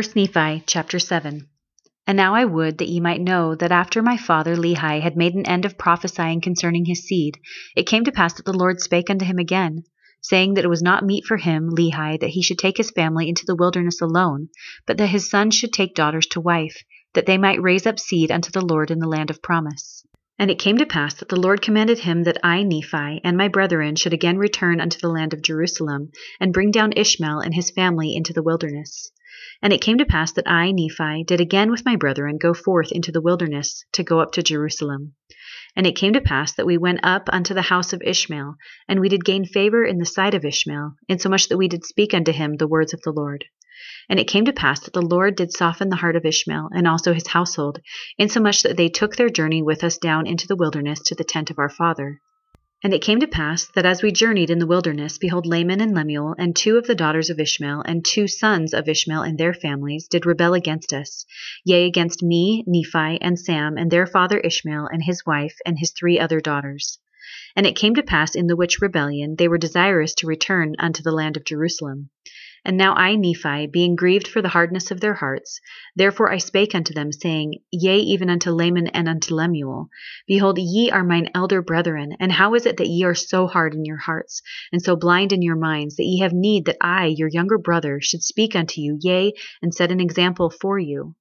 1 Nephi chapter 7 And now I would that ye might know that after my father Lehi had made an end of prophesying concerning his seed, it came to pass that the Lord spake unto him again, saying that it was not meet for him, Lehi, that he should take his family into the wilderness alone, but that his sons should take daughters to wife, that they might raise up seed unto the Lord in the land of promise. And it came to pass that the Lord commanded him that I, Nephi, and my brethren should again return unto the land of Jerusalem, and bring down Ishmael and his family into the wilderness. And it came to pass that I, Nephi, did again with my brethren go forth into the wilderness to go up to Jerusalem. And it came to pass that we went up unto the house of Ishmael, and we did gain favor in the sight of Ishmael, insomuch that we did speak unto him the words of the Lord. And it came to pass that the Lord did soften the heart of Ishmael, and also his household, insomuch that they took their journey with us down into the wilderness to the tent of our father. And it came to pass that as we journeyed in the wilderness, behold, Laman and Lemuel, and two of the daughters of Ishmael, and two sons of Ishmael and their families, did rebel against us, yea, against me, Nephi, and Sam, and their father Ishmael, and his wife, and his three other daughters. And it came to pass in the which rebellion they were desirous to return unto the land of Jerusalem. And now I, Nephi, being grieved for the hardness of their hearts, therefore I spake unto them, saying, Yea, even unto Laman and unto Lemuel, Behold, ye are mine elder brethren, and how is it that ye are so hard in your hearts, and so blind in your minds, that ye have need that I, your younger brother, should speak unto you, yea, and set an example for you?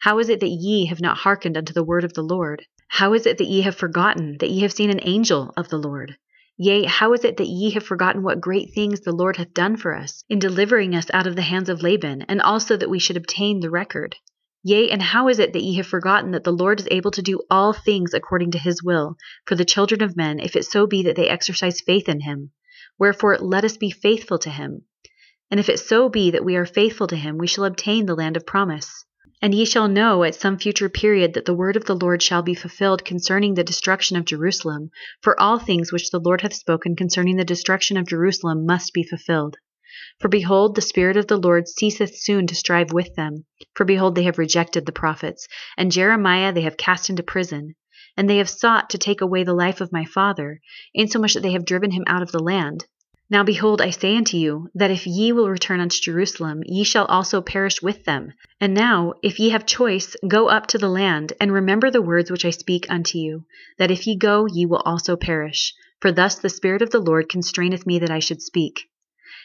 How is it that ye have not hearkened unto the word of the Lord? How is it that ye have forgotten that ye have seen an angel of the Lord? Yea, how is it that ye have forgotten what great things the Lord hath done for us, in delivering us out of the hands of Laban, and also that we should obtain the record? Yea, and how is it that ye have forgotten that the Lord is able to do all things according to his will, for the children of men, if it so be that they exercise faith in him? Wherefore let us be faithful to him. And if it so be that we are faithful to him, we shall obtain the land of promise. And ye shall know at some future period that the word of the Lord shall be fulfilled concerning the destruction of Jerusalem, for all things which the Lord hath spoken concerning the destruction of Jerusalem must be fulfilled. For behold, the Spirit of the Lord ceaseth soon to strive with them. For behold, they have rejected the prophets, and Jeremiah they have cast into prison. And they have sought to take away the life of my father, insomuch that they have driven him out of the land. Now behold, I say unto you, that if ye will return unto Jerusalem, ye shall also perish with them. And now, if ye have choice, go up to the land, and remember the words which I speak unto you, that if ye go, ye will also perish. For thus the Spirit of the Lord constraineth me that I should speak.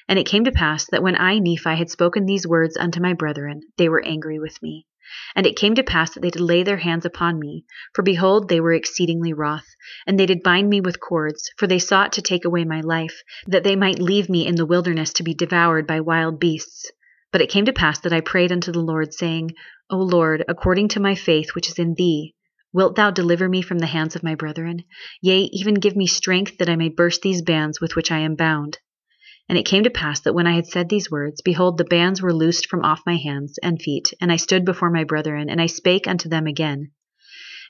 And it came to pass that when I, Nephi, had spoken these words unto my brethren, they were angry with me. And it came to pass that they did lay their hands upon me, for behold, they were exceedingly wroth, and they did bind me with cords, for they sought to take away my life, that they might leave me in the wilderness to be devoured by wild beasts. But it came to pass that I prayed unto the Lord, saying, O Lord, according to my faith which is in thee, wilt thou deliver me from the hands of my brethren? Yea, even give me strength that I may burst these bands with which I am bound. And it came to pass that when I had said these words, behold, the bands were loosed from off my hands and feet, and I stood before my brethren, and I spake unto them again.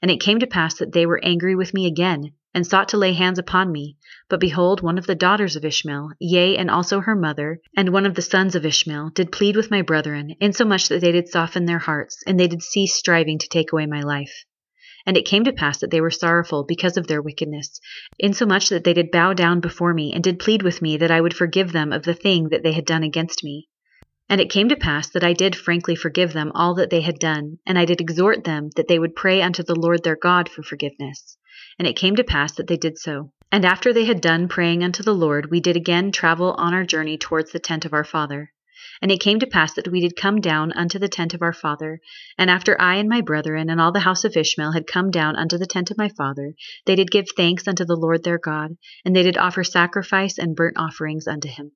And it came to pass that they were angry with me again, and sought to lay hands upon me. But behold, one of the daughters of Ishmael, yea, and also her mother, and one of the sons of Ishmael, did plead with my brethren, insomuch that they did soften their hearts, and they did cease striving to take away my life. And it came to pass that they were sorrowful because of their wickedness, insomuch that they did bow down before me, and did plead with me that I would forgive them of the thing that they had done against me. And it came to pass that I did frankly forgive them all that they had done, and I did exhort them that they would pray unto the Lord their God for forgiveness. And it came to pass that they did so. And after they had done praying unto the Lord, we did again travel on our journey towards the tent of our father. And it came to pass that we did come down unto the tent of our father. And after I and my brethren and all the house of Ishmael had come down unto the tent of my father, they did give thanks unto the Lord their God, and they did offer sacrifice and burnt offerings unto him.